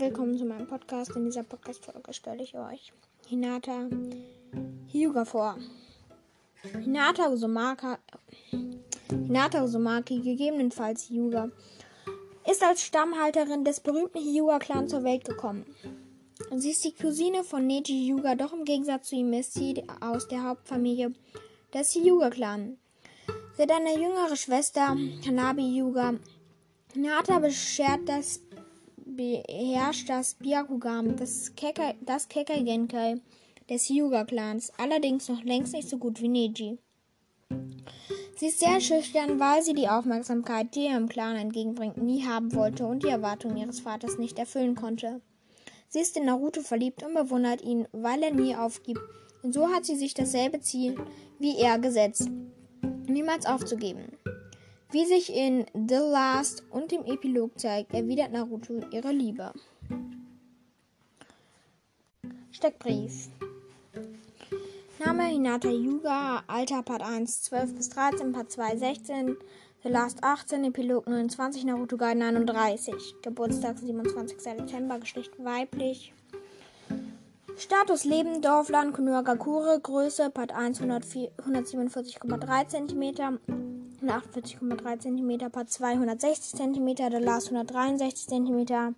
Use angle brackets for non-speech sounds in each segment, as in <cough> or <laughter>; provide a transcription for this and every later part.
willkommen zu meinem Podcast. In dieser Podcast-Folge stelle ich euch Hinata Hyuga vor. Hinata Uzumaki, Hinata Uzumaki, gegebenenfalls Hyuga, ist als Stammhalterin des berühmten Hyuga-Clans zur Welt gekommen. Sie ist die Cousine von Neji Hyuga, doch im Gegensatz zu ihm ist sie aus der Hauptfamilie des Hyuga-Clans. Sie hat eine jüngere Schwester, Hanabi Hyuga. Hinata beschert das beherrscht das Byakugan, das, Keka, das Genkai des Hyuga-Clans, allerdings noch längst nicht so gut wie Neji. Sie ist sehr schüchtern, weil sie die Aufmerksamkeit, die ihr im Clan entgegenbringt, nie haben wollte und die Erwartungen ihres Vaters nicht erfüllen konnte. Sie ist in Naruto verliebt und bewundert ihn, weil er nie aufgibt. Und so hat sie sich dasselbe Ziel wie er gesetzt, niemals aufzugeben. Wie sich in The Last und dem Epilog zeigt, erwidert Naruto ihre Liebe. Steckbrief. Name Hinata Yuga, Alter Part 1 12 bis 13, Part 2 16, The Last 18, Epilog 29, Naruto Guide 39. Geburtstag 27. September, Geschlecht weiblich. Status Leben, Dorfland, Konohagakure, Größe, Part 1 147,3 cm, 148,3 cm, Part 2 160 cm, der Last 163 cm.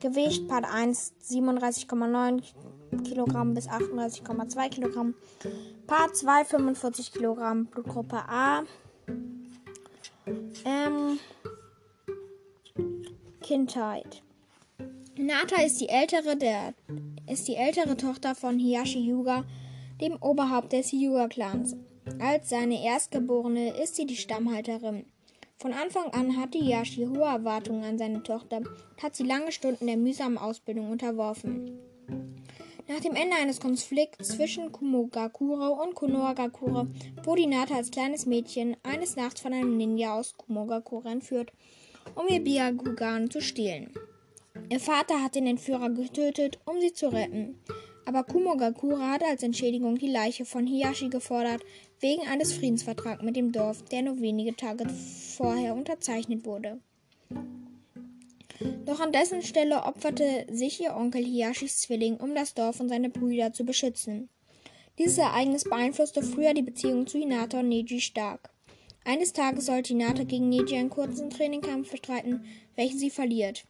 Gewicht Part 1 37,9 kg bis 38,2 kg. Part 2 45 kg. Blutgruppe A. Ähm, Kindheit. Nata ist die ältere der ist die ältere Tochter von Hiyashi Yuga, dem Oberhaupt des Hyuga-Clans. Als seine Erstgeborene ist sie die Stammhalterin. Von Anfang an hatte Yashi hohe Erwartungen an seine Tochter und hat sie lange Stunden der mühsamen Ausbildung unterworfen. Nach dem Ende eines Konflikts zwischen Kumogakure und Konohagakure wurde Hinata als kleines Mädchen eines Nachts von einem Ninja aus Kumogakure entführt, um ihr Byakugan zu stehlen. Ihr Vater hat den Entführer getötet, um sie zu retten. Aber Kumogakure hat als Entschädigung die Leiche von Hiyashi gefordert, wegen eines Friedensvertrags mit dem Dorf, der nur wenige Tage vorher unterzeichnet wurde. Doch an dessen Stelle opferte sich ihr Onkel Hiyashis Zwilling, um das Dorf und seine Brüder zu beschützen. Dieses Ereignis beeinflusste früher die Beziehung zu Hinata und Neji stark. Eines Tages sollte Hinata gegen Neji einen kurzen Trainingkampf bestreiten, welchen sie verliert.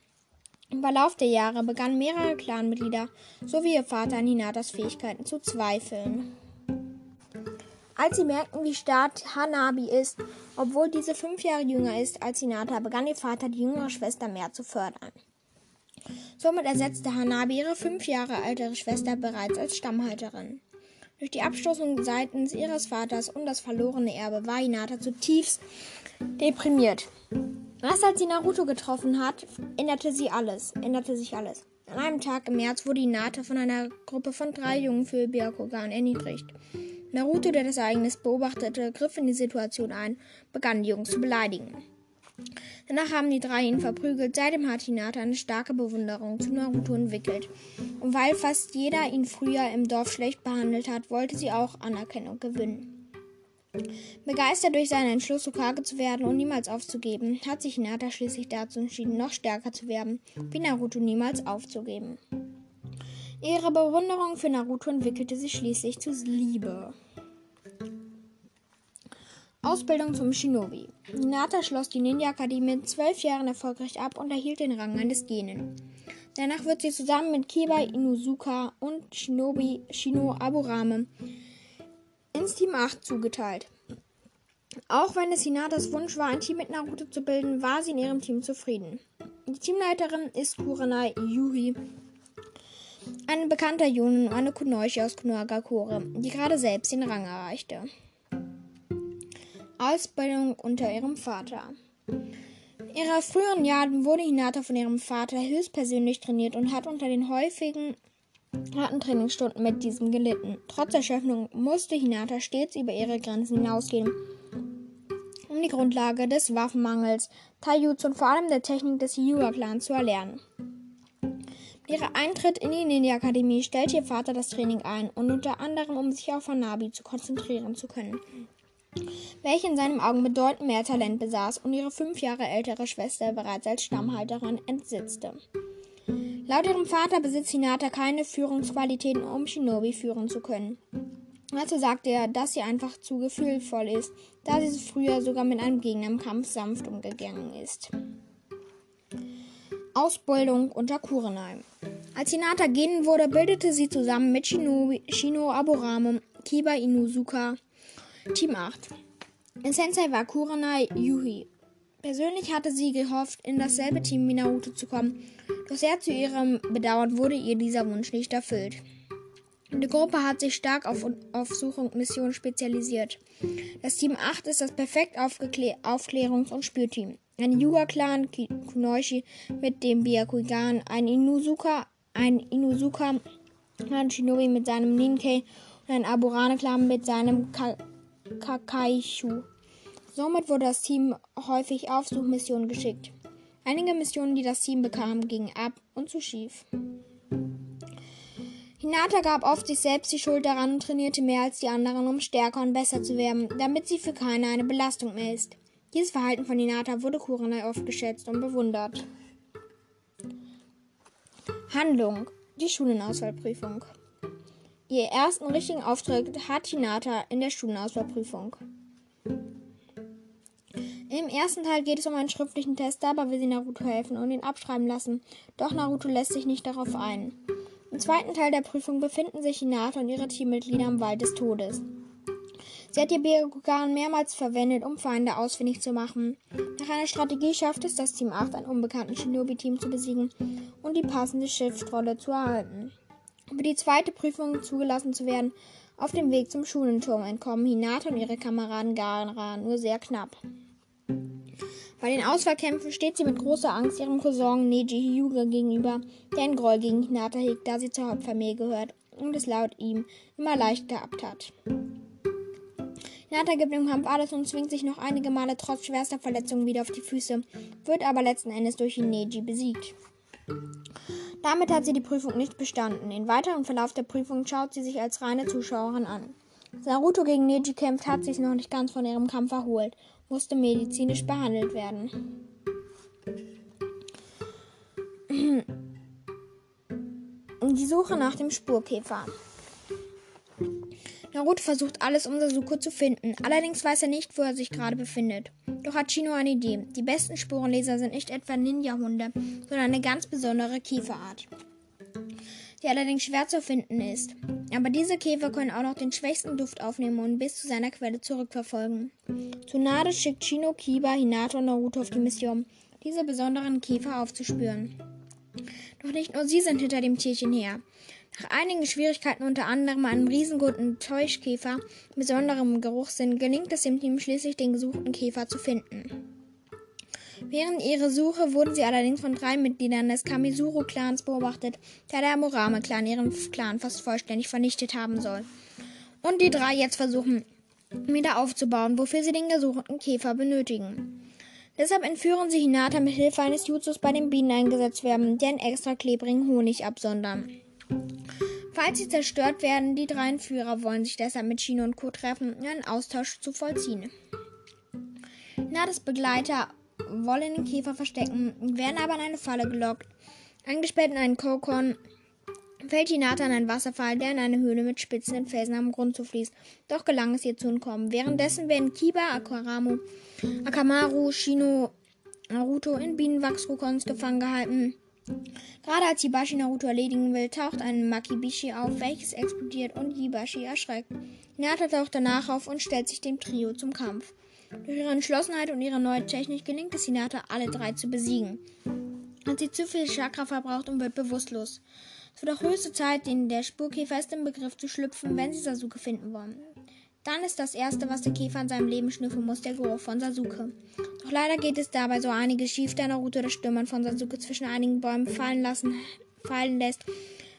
Im Verlauf der Jahre begannen mehrere Clanmitglieder sowie ihr Vater an Hinatas Fähigkeiten zu zweifeln. Als sie merkten, wie stark Hanabi ist, obwohl diese fünf Jahre jünger ist als Hinata, begann ihr Vater die jüngere Schwester mehr zu fördern. Somit ersetzte Hanabi ihre fünf Jahre ältere Schwester bereits als Stammhalterin. Durch die Abstoßung seitens ihres Vaters und das verlorene Erbe war Hinata zutiefst deprimiert. Erst als sie Naruto getroffen hat, änderte sie alles, änderte sich alles. An einem Tag im März wurde Hinata von einer Gruppe von drei Jungen für Byakugan erniedrigt. Naruto, der das Ereignis beobachtete, griff in die Situation ein, begann die Jungs zu beleidigen. Danach haben die drei ihn verprügelt. Seitdem hat Hinata eine starke Bewunderung zu Naruto entwickelt. Und weil fast jeder ihn früher im Dorf schlecht behandelt hat, wollte sie auch Anerkennung gewinnen. Begeistert durch seinen Entschluss, Hokage zu werden und niemals aufzugeben, hat sich Hinata schließlich dazu entschieden, noch stärker zu werden, wie Naruto niemals aufzugeben. Ihre Bewunderung für Naruto entwickelte sich schließlich zu Liebe. Ausbildung zum Shinobi. Hinata schloss die Ninja-Akademie mit zwölf Jahren erfolgreich ab und erhielt den Rang eines Genen. Danach wird sie zusammen mit Kiba Inuzuka und Shinobi Shino Aburame ins Team 8 zugeteilt. Auch wenn es Hinatas Wunsch war, ein Team mit Naruto zu bilden, war sie in ihrem Team zufrieden. Die Teamleiterin ist Kurenai Yuri, ein bekannter Junen eine Kunoichi aus Konohagakure, die gerade selbst den Rang erreichte. Ausbildung unter ihrem Vater. In ihrer früheren Jahren wurde Hinata von ihrem Vater höchstpersönlich trainiert und hat unter den häufigen harten Trainingsstunden mit diesem gelitten. Trotz Erschöpfung musste Hinata stets über ihre Grenzen hinausgehen, um die Grundlage des Waffenmangels, Taijutsu und vor allem der Technik des Hyuga-Clans zu erlernen. Mit ihrem Eintritt in die Ninja-Akademie stellte ihr Vater das Training ein und unter anderem, um sich auf Hanabi zu konzentrieren zu können, welche in seinen Augen bedeutend mehr Talent besaß und ihre fünf Jahre ältere Schwester bereits als Stammhalterin entsitzte. Laut ihrem Vater besitzt Hinata keine Führungsqualitäten, um Shinobi führen zu können. Also sagte er, dass sie einfach zu gefühlvoll ist, da sie früher sogar mit einem Gegner im Kampf sanft umgegangen ist. Ausbildung unter Kurenai. Als Hinata gehen wurde, bildete sie zusammen mit Shinobi, Shino Aburame, Kiba Inuzuka Team 8. In Sensei war Kurenai Yuhi. Persönlich hatte sie gehofft, in dasselbe Team wie Naruto zu kommen, doch sehr zu ihrem Bedauern wurde ihr dieser Wunsch nicht erfüllt. Die Gruppe hat sich stark auf, auf Suche und Mission spezialisiert. Das Team 8 ist das perfekt Aufklärungs- und Spürteam. Ein Yuga-Clan, Kunoichi mit dem Byakugan, ein Inuzuka, ein Inuzuka, ein Shinobi mit seinem Ninkei und ein Aburane-Clan mit seinem Ka Kakaishu. Somit wurde das Team häufig auf Suchmissionen geschickt. Einige Missionen, die das Team bekam, gingen ab und zu schief. Hinata gab oft sich selbst die Schuld daran und trainierte mehr als die anderen, um stärker und besser zu werden, damit sie für keine eine Belastung mehr ist. Dieses Verhalten von Hinata wurde Kurenai oft geschätzt und bewundert. Handlung. Die Schulenauswahlprüfung. Ihr ersten richtigen Auftritt hat Hinata in der Schulenauswahlprüfung. Im ersten Teil geht es um einen schriftlichen Test, dabei will sie Naruto helfen und ihn abschreiben lassen, doch Naruto lässt sich nicht darauf ein. Im zweiten Teil der Prüfung befinden sich Hinata und ihre Teammitglieder im Wald des Todes. Sie hat ihr Byakugan mehrmals verwendet, um Feinde ausfindig zu machen. Nach einer Strategie schafft es das Team 8, ein unbekannten Shinobi-Team zu besiegen und die passende Schriftrolle zu erhalten. Um für die zweite Prüfung zugelassen zu werden, auf dem Weg zum Schulenturm entkommen Hinata und ihre Kameraden Gara nur sehr knapp. Bei den Auswahlkämpfen steht sie mit großer Angst ihrem Cousin Neji Hyuga gegenüber, der einen Groll gegen Hinata hegt, da sie zur Hauptfamilie gehört und es laut ihm immer leicht gehabt hat. Hinata gibt im Kampf alles und zwingt sich noch einige Male trotz schwerster Verletzungen wieder auf die Füße, wird aber letzten Endes durch Neji besiegt. Damit hat sie die Prüfung nicht bestanden. Im weiteren Verlauf der Prüfung schaut sie sich als reine Zuschauerin an. Naruto gegen Neji kämpft, hat es noch nicht ganz von ihrem Kampf erholt musste medizinisch behandelt werden. Die Suche nach dem Spurkäfer. Naruto versucht alles, um Sasuke zu finden. Allerdings weiß er nicht, wo er sich gerade befindet. Doch hat Chino eine Idee. Die besten Spurenleser sind nicht etwa Ninja-Hunde, sondern eine ganz besondere Käferart die allerdings schwer zu finden ist. Aber diese Käfer können auch noch den schwächsten Duft aufnehmen und bis zu seiner Quelle zurückverfolgen. Tsunade schickt Shino, Kiba, Hinata und Naruto auf die Mission, diese besonderen Käfer aufzuspüren. Doch nicht nur sie sind hinter dem Tierchen her. Nach einigen Schwierigkeiten, unter anderem einem riesenguten Täuschkäfer mit besonderem Geruchssinn, gelingt es dem Team schließlich, den gesuchten Käfer zu finden. Während ihrer Suche wurden sie allerdings von drei Mitgliedern des Kamisuru-Clans beobachtet, da der Amorame-Clan ihren Clan fast vollständig vernichtet haben soll. Und die drei jetzt versuchen, wieder aufzubauen, wofür sie den gesuchten Käfer benötigen. Deshalb entführen sie Hinata mit Hilfe eines Jutsus, bei dem Bienen eingesetzt werden, die einen extra klebrigen Honig absondern. Falls sie zerstört werden, die drei Entführer wollen sich deshalb mit Shino und Co. treffen, um einen Austausch zu vollziehen. Hinatas Begleiter wollen den Käfer verstecken, werden aber in eine Falle gelockt. Eingesperrt in einen Kokon fällt Hinata in einen Wasserfall, der in eine Höhle mit spitzenden Felsen am Grund zufließt. Doch gelang es ihr zu entkommen. Währenddessen werden Kiba, Akaramu, Akamaru, Shino, Naruto in Bienenwachskokons gefangen gehalten. Gerade als Hibashi Naruto erledigen will, taucht ein Makibishi auf, welches explodiert und Hibashi erschreckt. Hinata taucht danach auf und stellt sich dem Trio zum Kampf. Durch ihre Entschlossenheit und ihre neue Technik gelingt es Hinata, alle drei zu besiegen. Hat sie zu viel Chakra verbraucht und wird bewusstlos. Es wird auch höchste Zeit, den der Spurkäfer ist im Begriff zu schlüpfen, wenn sie Sasuke finden wollen. Dann ist das Erste, was der Käfer in seinem Leben schnüffeln muss, der Geruch von Sasuke. Doch leider geht es dabei so einiges schief, da Naruto das Stürmern von Sasuke zwischen einigen Bäumen fallen, lassen, fallen lässt,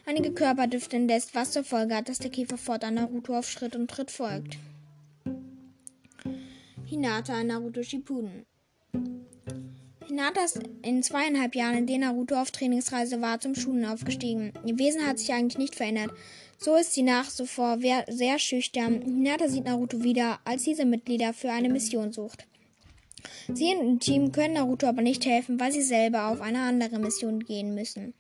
einige Körper düften lässt, was zur Folge hat, dass der Käfer fortan Naruto auf Schritt und Tritt folgt. Hinata in Naruto Shippuden. Hinata ist in zweieinhalb Jahren, in denen Naruto auf Trainingsreise war, zum Schulen aufgestiegen. Ihr Wesen hat sich eigentlich nicht verändert. So ist sie nach so vor sehr schüchtern. Hinata sieht Naruto wieder, als diese Mitglieder für eine Mission sucht. Sie und im Team können Naruto aber nicht helfen, weil sie selber auf eine andere Mission gehen müssen.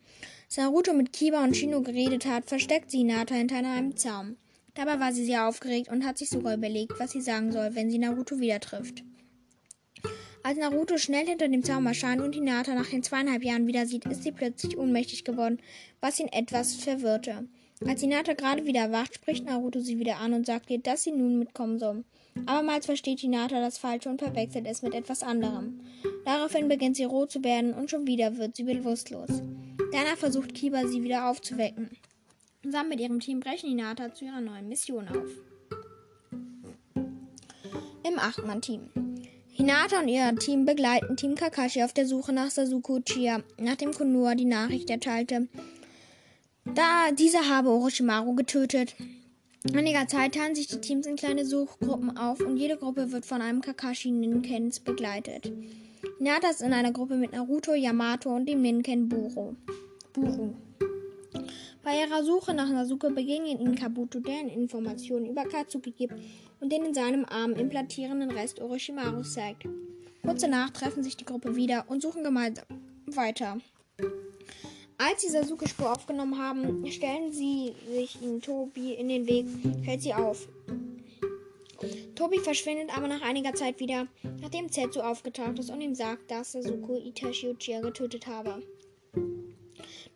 Als Naruto mit Kiba und Shino geredet hat, versteckt sie Hinata hinter einem Zaum. Dabei war sie sehr aufgeregt und hat sich sogar überlegt, was sie sagen soll, wenn sie Naruto wieder trifft. Als Naruto schnell hinter dem Zaum erscheint und Hinata nach den zweieinhalb Jahren wieder sieht, ist sie plötzlich ohnmächtig geworden, was ihn etwas verwirrte. Als Hinata gerade wieder erwacht, spricht Naruto sie wieder an und sagt ihr, dass sie nun mitkommen soll. Abermals versteht Hinata das Falsche und verwechselt es mit etwas anderem. Daraufhin beginnt sie rot zu werden und schon wieder wird sie bewusstlos. Danach versucht Kiba sie wieder aufzuwecken. Zusammen mit ihrem Team brechen Hinata zu ihrer neuen Mission auf. Im Achtmann-Team. Hinata und ihr Team begleiten Team Kakashi auf der Suche nach Sasuke Uchiha, nachdem Konoha die Nachricht erteilte, da dieser habe Orochimaru getötet. Einiger Zeit teilen sich die Teams in kleine Suchgruppen auf und jede Gruppe wird von einem Kakashi Ninkens begleitet. Hinata ist in einer Gruppe mit Naruto, Yamato und dem Ninken Buro. Buru. Bei ihrer Suche nach Sasuke begegnet ihnen Kabuto, der ihnen Informationen über Katsuki gibt und den in seinem Arm implantierenden Rest Orochimaru zeigt. Kurz danach treffen sich die Gruppe wieder und suchen gemeinsam weiter. Als sie Sasuke-Spur aufgenommen haben, stellen sie sich ihnen Tobi in den Weg, hält sie auf. Tobi verschwindet aber nach einiger Zeit wieder, nachdem Zetsu aufgetaucht ist und ihm sagt, dass Sasuke Itachi Uchiha getötet habe.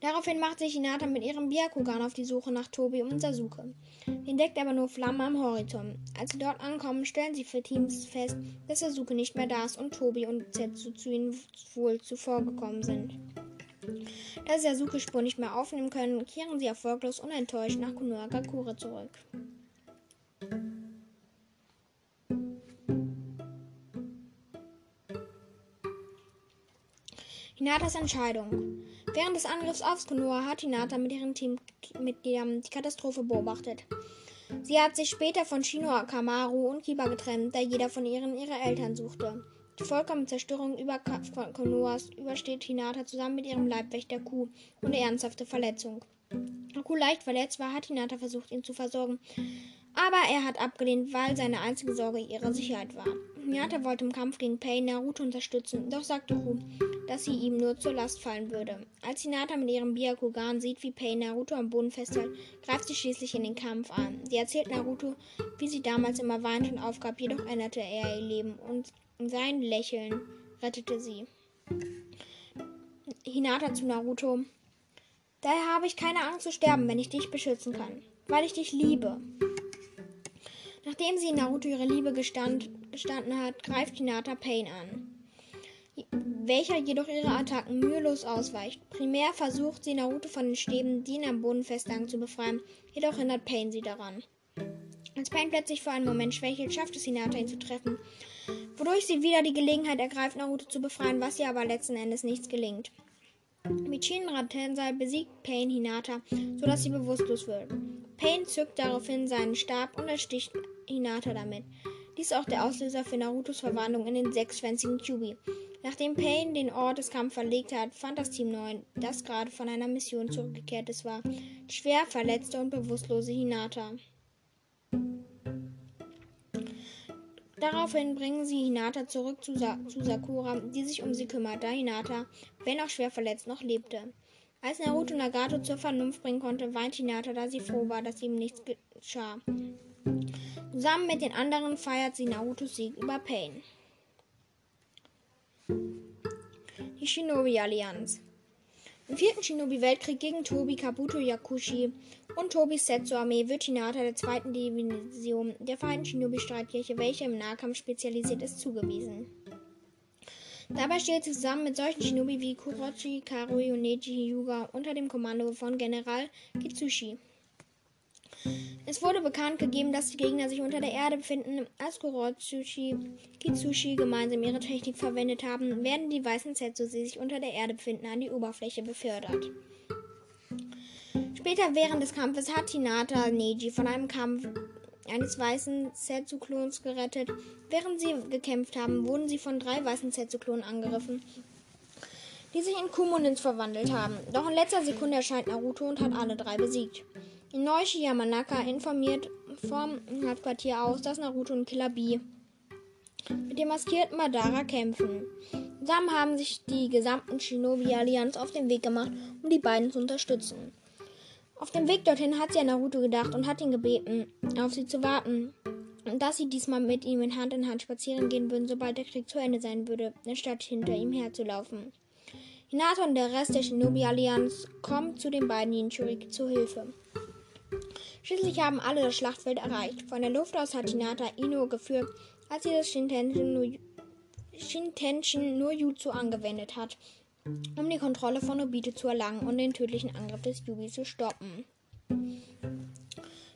Daraufhin macht sich Hinata mit ihrem Byakugan auf die Suche nach Tobi und Sasuke. Entdeckt aber nur Flammen am Horizont. Als sie dort ankommen, stellen sie für Teams fest, dass Sasuke nicht mehr da ist und Tobi und Zetsu zu ihnen wohl zuvor gekommen sind. Da sie Sasuke Spur nicht mehr aufnehmen können, kehren sie erfolglos und enttäuscht nach Konohagakure zurück. Hinatas Entscheidung. Während des Angriffs aufs Konoha hat Hinata mit ihren Teammitgliedern die Katastrophe beobachtet. Sie hat sich später von Shino Kamaru und Kiba getrennt, da jeder von ihnen ihre Eltern suchte. Die vollkommene Zerstörung über Konohas übersteht Hinata zusammen mit ihrem Leibwächter Ku ohne ernsthafte Verletzung. Ku leicht verletzt war, hat Hinata versucht, ihn zu versorgen, aber er hat abgelehnt, weil seine einzige Sorge ihre Sicherheit war. Hinata wollte im Kampf gegen Pain Naruto unterstützen, doch sagte Ku, dass sie ihm nur zur Last fallen würde. Als Hinata mit ihrem Byakugan sieht, wie Pain Naruto am Boden festhält, greift sie schließlich in den Kampf an. Sie erzählt Naruto, wie sie damals immer weinte und aufgab, jedoch änderte er ihr Leben und sein Lächeln rettete sie. Hinata zu Naruto. Daher habe ich keine Angst zu sterben, wenn ich dich beschützen kann, weil ich dich liebe. Nachdem sie Naruto ihre Liebe gestand, gestanden hat, greift Hinata Pain an, welcher jedoch ihre Attacken mühelos ausweicht. Primär versucht sie Naruto von den Stäben, die ihn am Boden festlagen, zu befreien, jedoch hindert Pain sie daran. Als Pain plötzlich für einen Moment schwächelt, schafft es Hinata, ihn zu treffen, wodurch sie wieder die Gelegenheit ergreift, Naruto zu befreien, was ihr aber letzten Endes nichts gelingt. Mit Shinra Tensei besiegt Pain Hinata, sodass sie bewusstlos wird. Pain zückt daraufhin seinen Stab und ersticht Hinata damit. Dies ist auch der Auslöser für Narutos Verwandlung in den sechsschwänzigen Kyubi. Nachdem Pain den Ort des Kampfes verlegt hat, fand das Team 9, das gerade von einer Mission zurückgekehrt ist, war, schwer verletzte und bewusstlose Hinata. Daraufhin bringen sie Hinata zurück zu, Sa zu, Sakura, die sich um sie kümmert, da Hinata, wenn auch schwer verletzt, noch lebte. Als Naruto Nagato zur Vernunft bringen konnte, weint Hinata, da sie froh war, dass ihm nichts geschah. Zusammen mit den anderen feiert sie Narutos Sieg über Pain. Die Shinobi-Allianz. Im vierten Shinobi-Weltkrieg gegen Tobi Kabuto Yakushi und Tobis Setsu-Armee wird Hinata der zweiten Division der Vereinten Shinobi-Streitkirche, welche im Nahkampf spezialisiert ist, zugewiesen. Dabei steht sie zusammen mit solchen Shinobi wie Kurochi, Karui und Neji Hyuga unter dem Kommando von General Kitsushi. Es wurde bekannt gegeben, dass die Gegner sich unter der Erde befinden. Als Kurotsuchi Kitsushi gemeinsam ihre Technik verwendet haben, werden die weißen Zetsu, die sich unter der Erde befinden, an die Oberfläche befördert. Später während des Kampfes hat Hinata Neji von einem Kampf eines weißen Zetsu-Klons gerettet. Während sie gekämpft haben, wurden sie von drei weißen Zetsu-Klonen angegriffen, die sich in Kumonins verwandelt haben. Doch in letzter Sekunde erscheint Naruto und hat alle drei besiegt. Inoishi Yamanaka informiert vom Hauptquartier aus, dass Naruto und Killer B mit dem maskierten Madara kämpfen. Zusammen haben sich die gesamten Shinobi-Allianz auf den Weg gemacht, um die beiden zu unterstützen. Auf dem Weg dorthin hat sie an Naruto gedacht und hat ihn gebeten, auf sie zu warten. Und dass sie diesmal mit ihm in Hand in Hand spazieren gehen würden, sobald der Krieg zu Ende sein würde, anstatt hinter ihm herzulaufen. Hinata und der Rest der Shinobi-Allianz kommen zu den beiden Jinchuriki zu Hilfe. Schließlich haben alle das Schlachtfeld erreicht. Von der Luft aus hat Hinata Ino geführt, als sie das Shintenshin no, Jutsu angewendet hat, um die Kontrolle von Obito zu erlangen und den tödlichen Angriff des Yubi zu stoppen.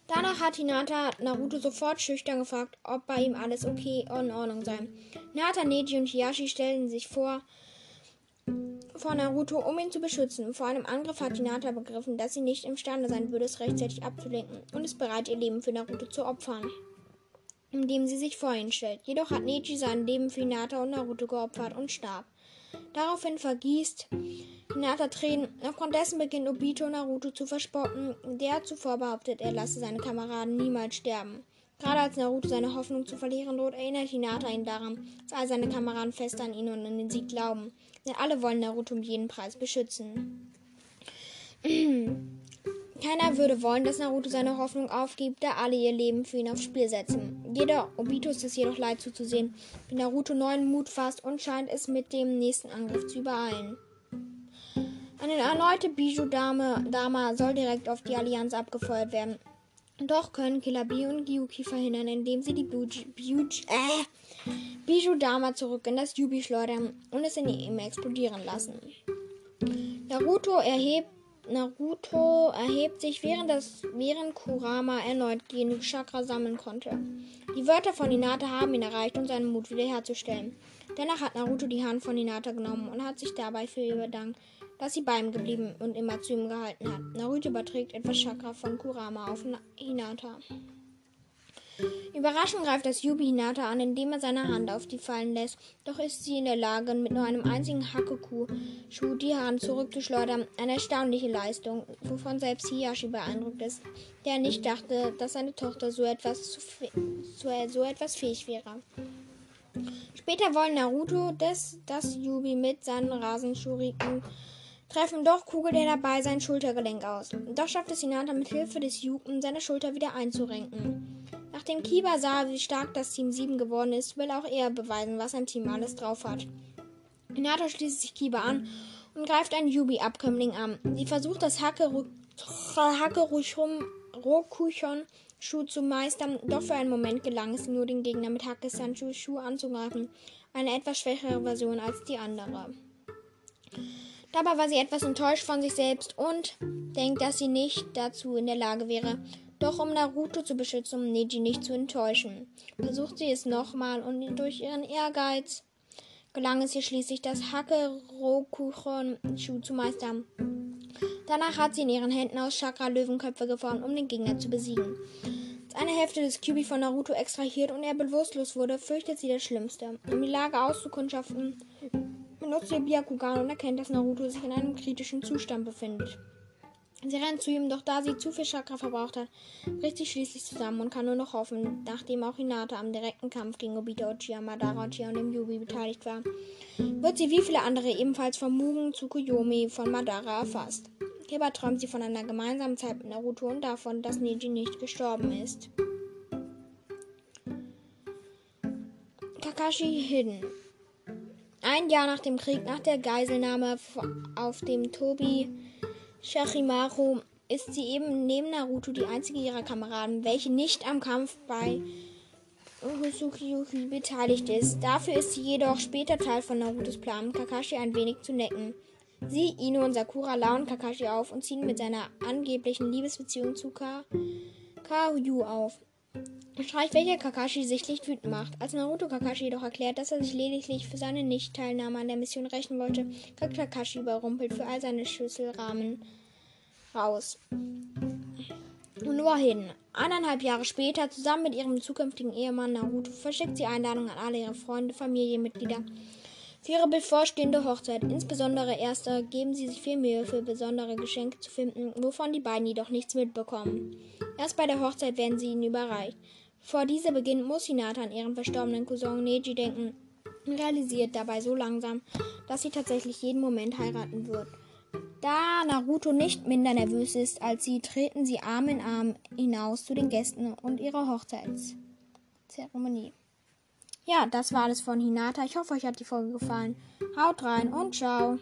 Danach hat Hinata Naruto sofort schüchtern gefragt, ob bei ihm alles okay und in Ordnung sei. Hinata, Neji und Hiyashi stellen sich vor, vor Naruto, um ihn zu beschützen. Vor einem Angriff hat Hinata begriffen, dass sie nicht imstande sein würde, es rechtzeitig abzulenken und ist bereit, ihr Leben für Naruto zu opfern, indem sie sich vor ihn stellt. Jedoch hat Neji sein Leben für Hinata und Naruto geopfert und starb. Daraufhin vergießt Hinata Tränen. Aufgrund dessen beginnt Obito Naruto zu verspotten, der zuvor behauptet, er lasse seine Kameraden niemals sterben. Gerade als Naruto seine Hoffnung zu verlieren droht, erinnert Hinata ihn daran, dass all seine Kameraden fest an ihn und an den Sieg glauben. Denn alle wollen Naruto um jeden Preis beschützen. <clears throat> Keiner würde wollen, dass Naruto seine Hoffnung aufgibt, da alle ihr Leben für ihn aufs Spiel setzen. Jeder Obito ist es jedoch leid zuzusehen, wie Naruto neuen Mut fasst und scheint es mit dem nächsten Angriff zu übereilen. Eine erneute Bijou-Dama soll direkt auf die Allianz abgefeuert werden. Doch können Killer B und Gyuki verhindern, indem sie die äh, Bijou-Dama zurück in das Yubi schleudern und es in ihm explodieren lassen. Naruto erhebt, Naruto erhebt sich, während, das, während Kurama erneut genug Chakra sammeln konnte. Die Wörter von Hinata haben ihn erreicht, um seinen Mut wiederherzustellen. Dennoch hat Naruto die Hand von Hinata genommen und hat sich dabei für ihr bedankt, dass sie bei ihm geblieben und immer zu ihm gehalten hat. Naruto überträgt etwas Chakra von Kurama auf Hinata. Überraschend greift das Yubi Hinata an, indem er seine Hand auf die fallen lässt. Doch ist sie in der Lage, mit nur einem einzigen Hakuku-Schuh die Hand zurückzuschleudern. Eine erstaunliche Leistung, wovon selbst Hiyashi beeindruckt ist, der nicht dachte, dass seine Tochter so etwas, zu, zu so etwas fähig wäre. Später wollen Naruto das, das Yubi mit seinen Rasenschuriken treffen, doch kugelt er dabei sein Schultergelenk aus. Doch schafft es Hinata mit Hilfe des Juken, seine Schulter wieder einzurenken. Nachdem Kiba sah, wie stark das Team 7 geworden ist, will auch er beweisen, was sein Team alles drauf hat. Hinata schließt sich Kiba an und greift einen Yubi-Abkömmling an. Sie versucht, das Hake-Rokuchon Schuh zu meistern, doch für einen Moment gelang es nur, den Gegner mit Hake-Sanchu Schuh anzugreifen. Eine etwas schwächere Version als die andere. Dabei war sie etwas enttäuscht von sich selbst und denkt, dass sie nicht dazu in der Lage wäre. Doch um Naruto zu beschützen, um Neji nicht zu enttäuschen, versucht sie es nochmal und durch ihren Ehrgeiz gelang es ihr schließlich, das Hake Rokuchon Schuh zu meistern. Danach hat sie in ihren Händen aus Chakra Löwenköpfe geformt, um den Gegner zu besiegen. Als eine Hälfte des Kyubi von Naruto extrahiert und er bewusstlos wurde, fürchtet sie das Schlimmste. Um die Lage auszukundschaften, benutzt ihr Byakugan und erkennt, dass Naruto sich in einem kritischen Zustand befindet. Sie rennt zu ihm, doch da sie zu viel Chakra verbraucht hat, bricht sie schließlich zusammen und kann nur noch hoffen, nachdem auch Hinata am direkten Kampf gegen Obito Madara Uchiha und dem Yubi beteiligt war, wird sie wie viele andere ebenfalls vom Mugen Tsukuyomi von Madara erfasst. Hierbei träumt sie von einer gemeinsamen Zeit mit Naruto und davon, dass Neji nicht gestorben ist. Kakashi Hidden ein Jahr nach dem Krieg, nach der Geiselnahme auf dem Tobi Shachimaru, ist sie eben neben Naruto die einzige ihrer Kameraden, welche nicht am Kampf bei Usuki beteiligt ist. Dafür ist sie jedoch später Teil von Narutos Plan, Kakashi ein wenig zu necken. Sie, Ino und Sakura lauern Kakashi auf und ziehen mit seiner angeblichen Liebesbeziehung zu Ka Kaoyu auf. Streich, welcher Kakashi sichtlich wütend macht. Als Naruto Kakashi jedoch erklärt, dass er sich lediglich für seine Nicht-Teilnahme an der Mission rächen wollte, kriegt Kakashi überrumpelt für all seine Schlüsselrahmen raus. Und nur hin. Eineinhalb Jahre später, zusammen mit ihrem zukünftigen Ehemann Naruto, verschickt sie Einladungen an alle ihre Freunde, Familienmitglieder für ihre bevorstehende Hochzeit. Insbesondere erster geben sie sich viel Mühe, für besondere Geschenke zu finden, wovon die beiden jedoch nichts mitbekommen. Erst bei der Hochzeit werden sie ihnen überreicht. Bevor diese beginnt, muss Hinata an ihren verstorbenen Cousin Neji denken. und realisiert dabei so langsam, dass sie tatsächlich jeden Moment heiraten wird. Da Naruto nicht minder nervös ist als sie, treten sie Arm in Arm hinaus zu den Gästen und ihrer Hochzeitszeremonie. Ja, das war alles von Hinata. Ich hoffe, euch hat die Folge gefallen. Haut rein und ciao.